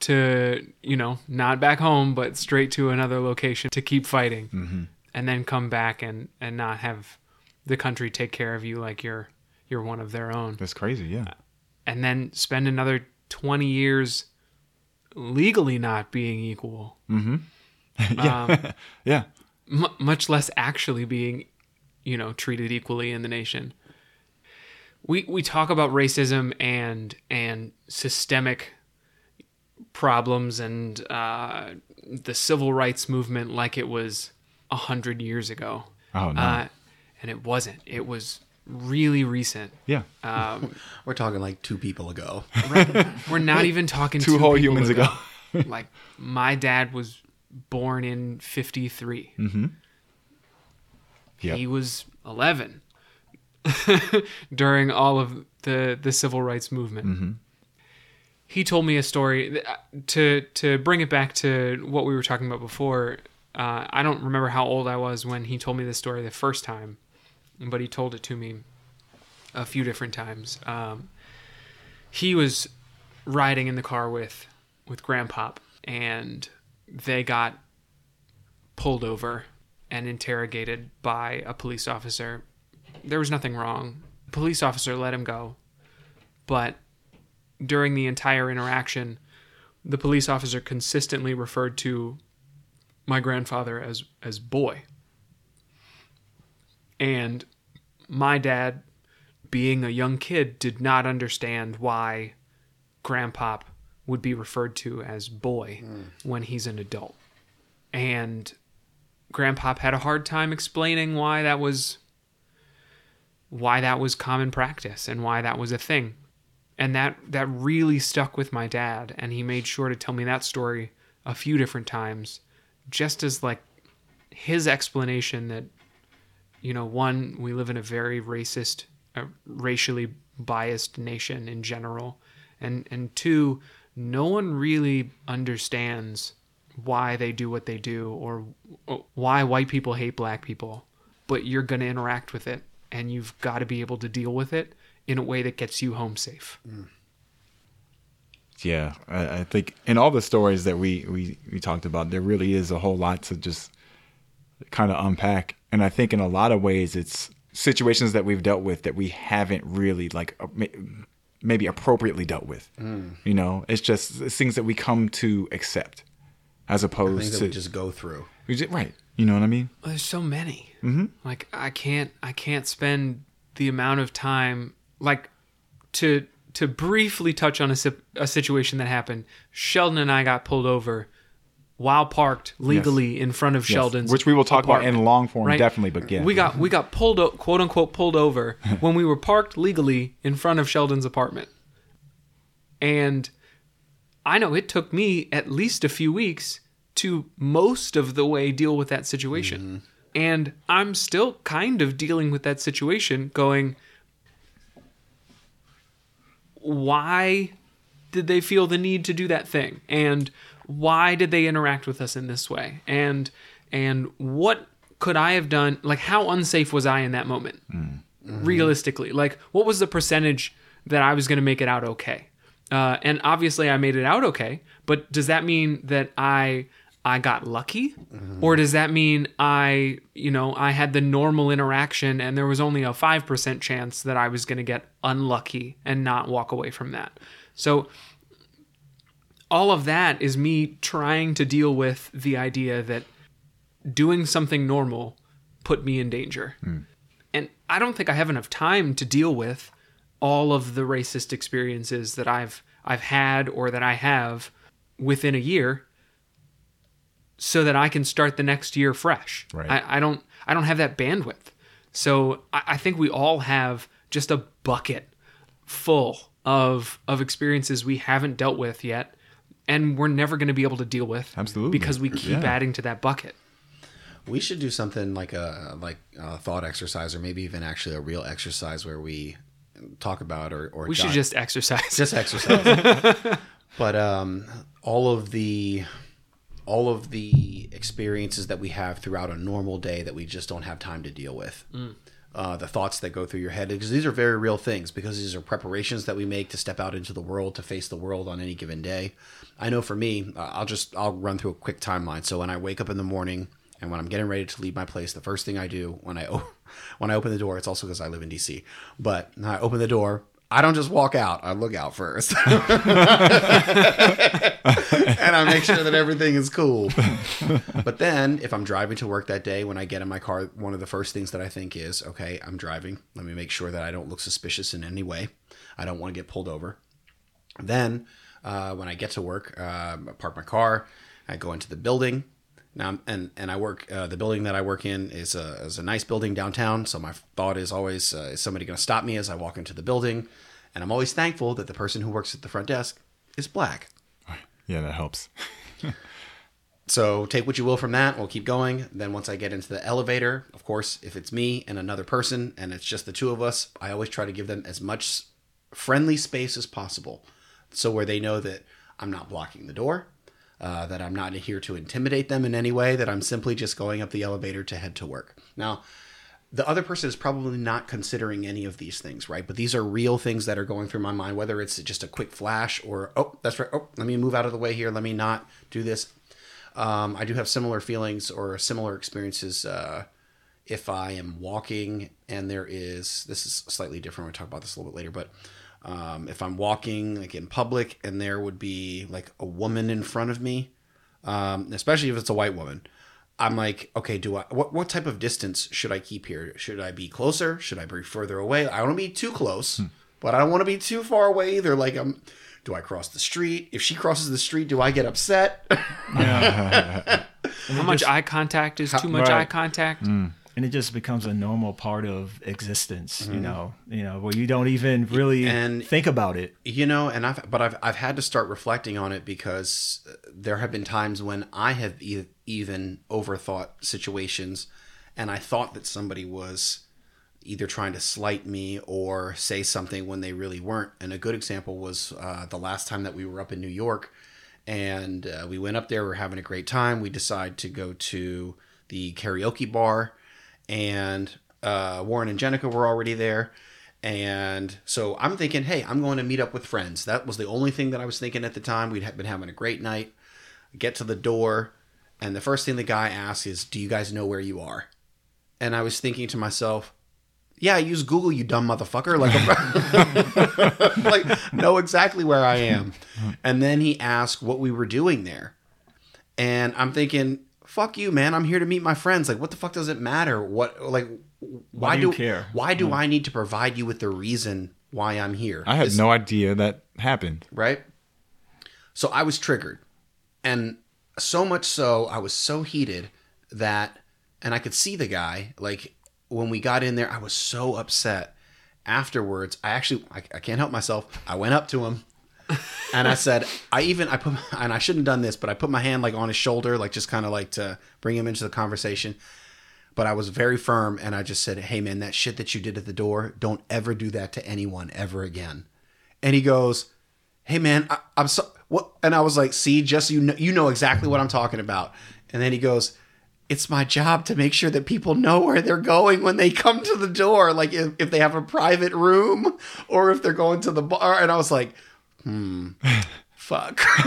to you know not back home but straight to another location to keep fighting. Mm-hmm. And then come back and and not have the country take care of you like you're you're one of their own. That's crazy, yeah. Uh, and then spend another 20 years legally not being equal mm-hmm. Yeah. m- much less actually being, you know, treated equally in the nation. We we talk about racism and and systemic problems and uh, the civil rights movement like it was a hundred years ago. Oh, no. Uh, and it wasn't. It was really recent. Yeah. Um, We're talking like two people ago. we're not even talking Two two whole people humans ago. like my dad was born in 53 Yep. he was 11 during all of the the civil rights movement. He told me a story uh, to to bring it back to what we were talking about before uh, i don't remember how old i was when he told me this story the first time but he told it to me a few different times. Um, he was riding in the car with with grandpop and they got pulled over and interrogated by a police officer. There was nothing wrong. Police officer let him go. But during the entire interaction the police officer consistently referred to my grandfather as as boy. And my dad being a young kid did not understand why grandpop would be referred to as boy when he's an adult and Grandpop had a hard time explaining why that was why that was common practice and why that was a thing. And that that really stuck with my dad and he made sure to tell me that story a few different times just as like his explanation that you know one we live in a very racist uh, racially biased nation in general and and two no one really understands why they do what they do or, why white people hate black people but you're going to interact with it and you've got to be able to deal with it in a way that gets you home safe Yeah, I, I think in all the stories that we, we we talked about, there really is a whole lot to just kind of unpack. And I think in a lot of ways, it's situations that we've dealt with that we haven't really like uh, maybe appropriately dealt with. You know, it's just it's things that we come to accept as Things opposed that to we just go through. we right. You know what I mean? Well, there's so many. Mm-hmm. Like I can't I can't spend the amount of time like to to briefly touch on a, a situation that happened. Sheldon and I got pulled over while parked legally in front of Yes. Sheldon's, which we will talk about in long form, right? definitely. But yeah, we got we got pulled o- quote unquote pulled over when we were parked legally in front of Sheldon's apartment, and I know it took me at least a few weeks to most of the way deal with that situation, mm-hmm. and I'm still kind of dealing with that situation, going, why did they feel the need to do that thing and why did they interact with us in this way? And and what could i have done? Like how unsafe was i in that moment? Realistically like what was the percentage that i was going to make it out okay? Uh, and obviously i made it out okay but does that mean that i i got lucky? Or does that mean i you know i had the normal interaction and there was only a 5% chance that i was going to get unlucky and not walk away from that? So all of that is me trying to deal with the idea that doing something normal put me in danger. Hmm. And I don't think I have enough time to deal with all of the racist experiences that I've I've had or that I have within a year so that I can start the next year fresh. Right. I, I don't I don't have that bandwidth. So I, I think we all have just a bucket full of of experiences we haven't dealt with yet and we're never going to be able to deal with Absolutely. because we keep Yeah. adding to that bucket We should do something like a like a thought exercise, or maybe even actually a real exercise where we talk about or or we should jot- just exercise just exercise. but um, all of the all of the experiences that we have throughout a normal day that we just don't have time to deal with. Uh, the thoughts that go through your head because these are very real things because these are preparations that we make to step out into the world to face the world on any given day i know for me uh, i'll just i'll run through a quick timeline so when i wake up in the morning and when i'm getting ready to leave my place the first thing i do when when i open the door it's also because i live in dc but i open the door I don't just walk out. I look out first. and I make sure that everything is cool. But then, if I'm driving to work that day, when I get in my car, one of the first things that I think is, okay, I'm driving. Let me make sure that I don't look suspicious in any way. I don't want to get pulled over. Then, uh, when I get to work, uh, I park my car. I go into the building. Now, and and I work. Uh, the building that I work in is a is a nice building downtown. So my thought is always, uh, is somebody going to stop me as I walk into the building? And I'm always thankful that the person who works at the front desk is black. Yeah, that helps. So take what you will from that. We'll keep going. Then once I get into the elevator, of course, if it's me and another person and it's just the two of us, I always try to give them as much friendly space as possible. So where they know that I'm not blocking the door, uh, that I'm not here to intimidate them in any way, that I'm simply just going up the elevator to head to work. Now, the other person is probably not considering any of these things, right? But these are real things that are going through my mind, whether it's just a quick flash or, oh, that's right. Oh, let me move out of the way here. Let me not do this. Um, I do have similar feelings or similar experiences uh, if I am walking and there is, this is slightly different. We'll talk about this a little bit later, but um, if I'm walking like in public and there would be like a woman in front of me, um, especially if it's a white woman, I'm like, okay, do I what what type of distance should I keep here? Should I be closer? Should I be further away? I don't want to be too close, but I don't want to be too far away either. Like I'm Do I cross the street? If she crosses the street, do I get upset? How much eye contact is too much right. eye contact? And it just becomes a normal part of existence. Mm-hmm. You know, you know, where you don't even really And- think about it. you know and i've but i've, I've had to start reflecting on it because uh, there have been times when i have e- even overthought situations and i thought that somebody was either trying to slight me or say something when they really weren't and a good example was uh, the last time that we were up in new york and uh, we went up there we are having a great time we decided to go to the karaoke bar and uh, warren and jenica were already there and so i'm thinking hey i'm going to meet up with friends that was the only thing that i was thinking at the time we'd been having a great night get to the door and the first thing the guy asks is do you guys know where you are and i was thinking to myself yeah, use Google, you dumb motherfucker. Like, like know exactly where I am. And then he asked what we were doing there. And I'm thinking, fuck you, man. I'm here to meet my friends. Like, what the fuck does it matter? What, like, why, do do, you care? Why do mm. I need to provide you with the reason why I'm here? I had no idea that happened. right? So I was triggered. And so much so, I was so heated that, and I could see the guy, like when we got in there, I was so upset. Afterwards, I actually, I, I can't help myself. I went up to him and I said, I even, I put, and I shouldn't have done this, but I put my hand like on his shoulder, like just kind of like to bring him into the conversation. But I was very firm and I just said, Hey man, that shit that you did at the door, don't ever do that to anyone ever again. And he goes, hey man I, i'm so what and i was like see just you know you know exactly what i'm talking about and then he goes it's my job to make sure that people know where they're going when they come to the door like if, if they have a private room or if they're going to the bar and i was like hmm fuck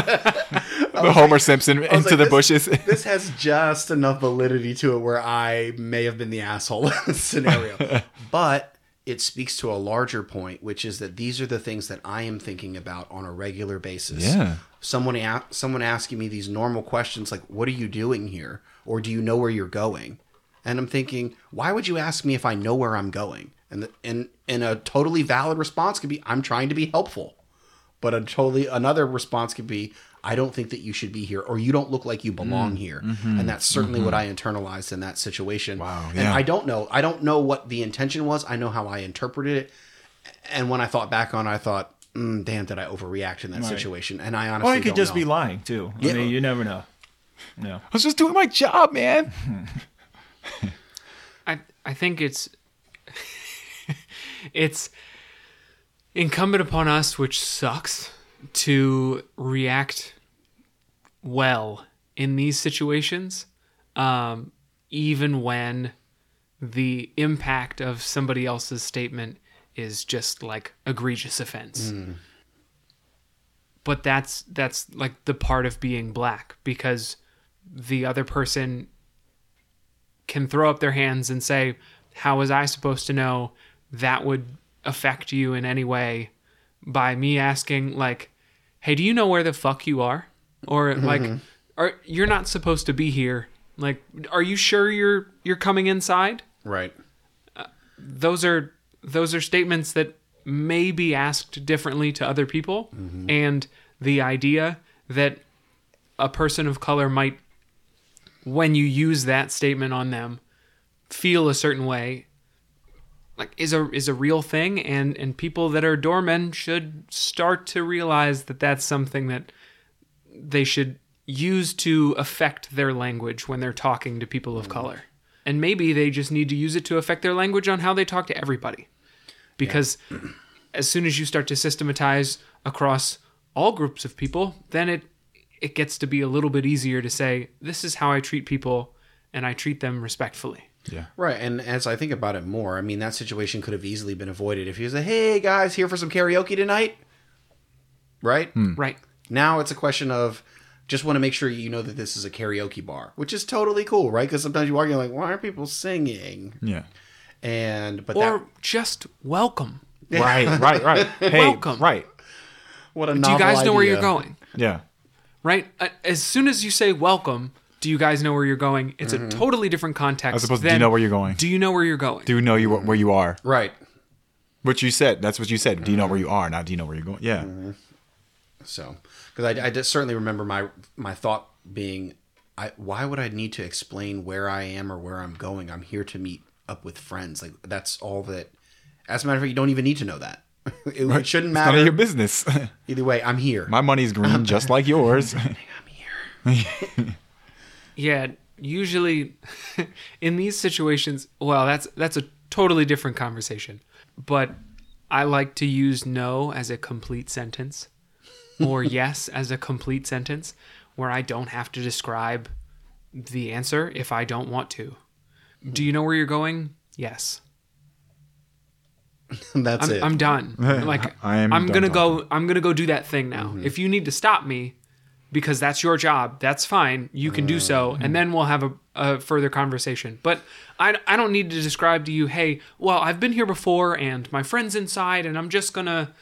The Homer Simpson into like, the this- bushes. this has just enough validity to it where I may have been the asshole scenario. but it speaks to a larger point, which is that these are the things that I am thinking about on a regular basis. Yeah. Someone a- someone asking me these normal questions like, "What are you doing here?" or "Do you know where you're going?" And I'm thinking, why would you ask me if I know where I'm going? And the, and and a totally valid response could be, "I'm trying to be helpful." but a totally another response could be i don't think that you should be here or you don't look like you belong mm. here mm-hmm. and that's certainly what mm-hmm. i internalized in that situation Wow, and i don't know i don't know what the intention was i know how i interpreted it and when i thought back on it i thought mm, damn did i overreact in that situation and i honestly Or he could don't just know. be lying too. I Yeah. mean, you never know. No. I was just doing my job, man. I I think it's it's incumbent upon us, which sucks, to react well in these situations, um, even when the impact of somebody else's statement is just like egregious offense. But that's that's like the part of being black because the other person can throw up their hands and say, How was I supposed to know that would affect you in any way by me asking, like, Hey, do you know where the fuck you are? Or mm-hmm. like, are you're not supposed to be here. Like, are you sure you're you're coming inside? right uh, Those are those are statements that may be asked differently to other people. Mm-hmm. And the idea that a person of color might when you use that statement on them feel a certain way like is a is a real thing and and people that are doormen should start to realize that that's something that they should use to affect their language when they're talking to people of mm-hmm. color. And maybe they just need to use it to affect their language on how they talk to everybody. Because as soon as you start to systematize across all groups of people then it it gets to be a little bit easier to say this is how I treat people and I treat them respectfully. Right, and as I think about it more, I mean that situation could have easily been avoided if he was like, "Hey guys, here for some karaoke tonight," right? Hmm. Right. Now it's a question of just want to make sure you know that this is a karaoke bar, which is totally cool, right? Because sometimes you walk in like, why aren't people singing? Yeah. And but Or that just welcome. Right, right, right. Hey, Welcome. right. what a Do you novel guys know where you're going? Yeah. Right? As soon as you say welcome, do you guys know where you're going? It's a mm-hmm. totally different context. As opposed to, do you know where you're going? Do you know where you're going? Do you know you where you are? Right. What you said. That's what you said. Do you know mm-hmm. where you are? Not do you know where you're going? Yeah. Mm-hmm. So, because I, I just certainly remember my my thought being, I why would I need to explain where I am or where I'm going? I'm here to meet up with friends. Like that's all that. As a matter of fact, you don't even need to know that. it, it shouldn't It's none of matter. your business. Either way, I'm here. My money's green, just like yours. I'm here. Yeah, usually in these situations, well, that's that's a totally different conversation. But I like to use no as a complete sentence or yes as a complete sentence where I don't have to describe the answer if I don't want to. Do you know where you're going? Yes. That's I'm, it. I'm done. Like I am I'm done gonna go. I'm gonna go do that thing now. Mm-hmm. If you need to stop me because that's your job, that's fine. You can do so, and then we'll have a, a further conversation. But I, I don't need to describe to you, hey, well, I've been here before, and my friend's inside, and I'm just gonna.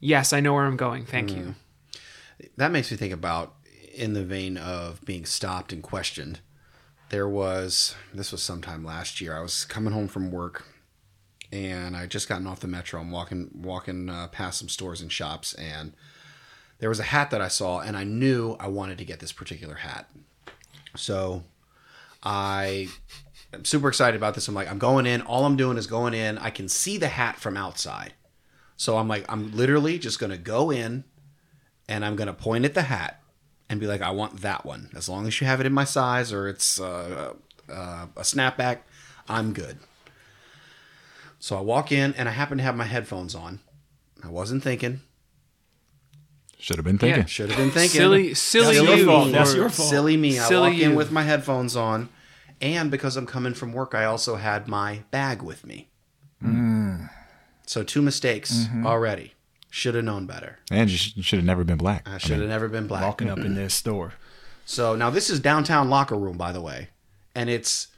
Yes, I know where I'm going. Thank you. that makes me think about in the vein of being stopped and questioned. There was this was sometime last year. I was coming home from work, and I just gotten off the metro. I'm walking walking uh, past some stores and shops, and there was a hat that I saw, and I knew I wanted to get this particular hat. So I am super excited about this. I'm like, I'm going in. All I'm doing is going in. I can see the hat from outside. So I'm like, I'm literally just going to go in and I'm going to point at the hat and be like, I want that one. As long as you have it in my size or it's uh, uh, a snapback, I'm good. So I walk in and I happen to have my headphones on. I wasn't thinking. Should have been thinking. Yeah. Should have been thinking. Silly, silly That's your you. fault. That's your fault. Silly me. I Silly walk in you. with my headphones on. And because I'm coming from work, I also had my bag with me. So two mistakes already. Should have known better. And you, should have never been black. I should have never been black. Walking up in this store. So now this is downtown locker room, by the way, and it's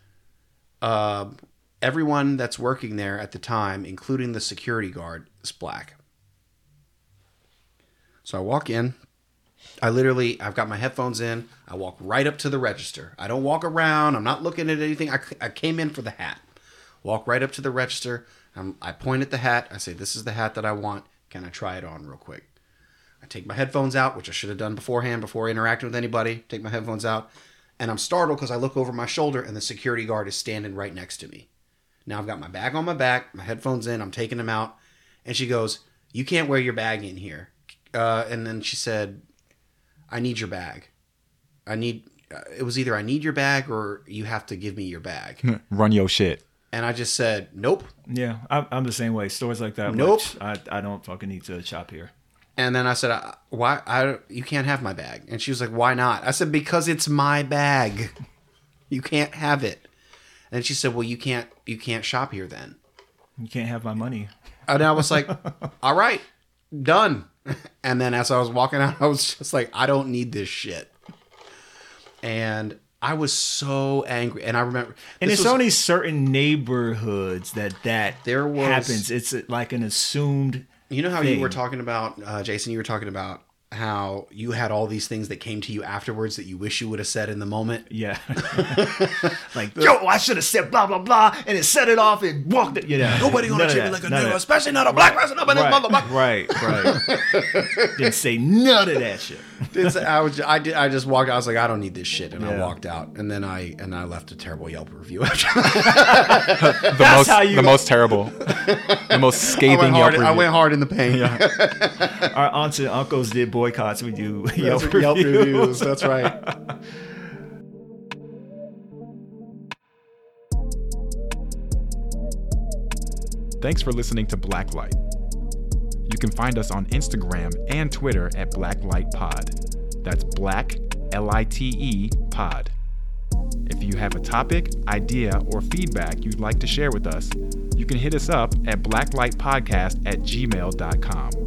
uh, everyone that's working there at the time, including the security guard, is black. So I walk in. I literally, I've got my headphones in. I walk right up to the register. I don't walk around. I'm not looking at anything. I, I came in for the hat. Walk right up to the register. I'm, I point at the hat. I say, "This is the hat that I want. Can I try it on real quick?" I take my headphones out, which I should have done beforehand before interacting with anybody. Take my headphones out, and I'm startled because I look over my shoulder and the security guard is standing right next to me. Now I've got my bag on my back, my headphones in, I'm taking them out, and she goes, "You can't wear your bag in here." Uh, and then she said, "I need your bag. I need." Uh, it was either I need your bag or you have to give me your bag. Run your shit. And I just said, "Nope." Yeah, I'm, I'm the same way. Stores like that. Nope. I, I don't fucking need to shop here. And then I said, "I- "Why? I you can't have my bag." And she was like, "Why not?" I said, "Because it's my bag. You can't have it." And she said, "Well, you can't you can't shop here then." You can't have my money. And I was like, "All right, done." And then as I was walking out, I was just like, "I don't need this shit." And I was so angry. And I remember, And it's was- only certain neighborhoods that that There was- happens. It's like an assumed. You know how you were talking about, uh, Jason? You were talking about how you had all these things that came to you afterwards that you wish you would have said in the moment. Yeah. like, yo, I should have said blah, blah, blah. And it set it off and walked it. You know, Nobody gonna treat me like a nigga, especially not a black person. Nobody, Right, motherfucker. right, right. Didn't say none of that shit. It's- I was, I did, I just walked. out. I was like, I don't need this shit, and I walked out. And then I, and I left a terrible Yelp review after. that. The most, how you- the most terrible, the most I scathing went hard. Yelp I went hard in the paint. Our aunts and uncles did boycotts. We do That's Yelp, what Yelp reviews. reviews. That's right. Thanks for listening to Blacklight. You can find us on Instagram and Twitter at Blacklight Pod. That's Black L I T E Pod. If you have a topic, idea, or feedback you'd like to share with us, you can hit us up at blacklightpodcast at gmail.com.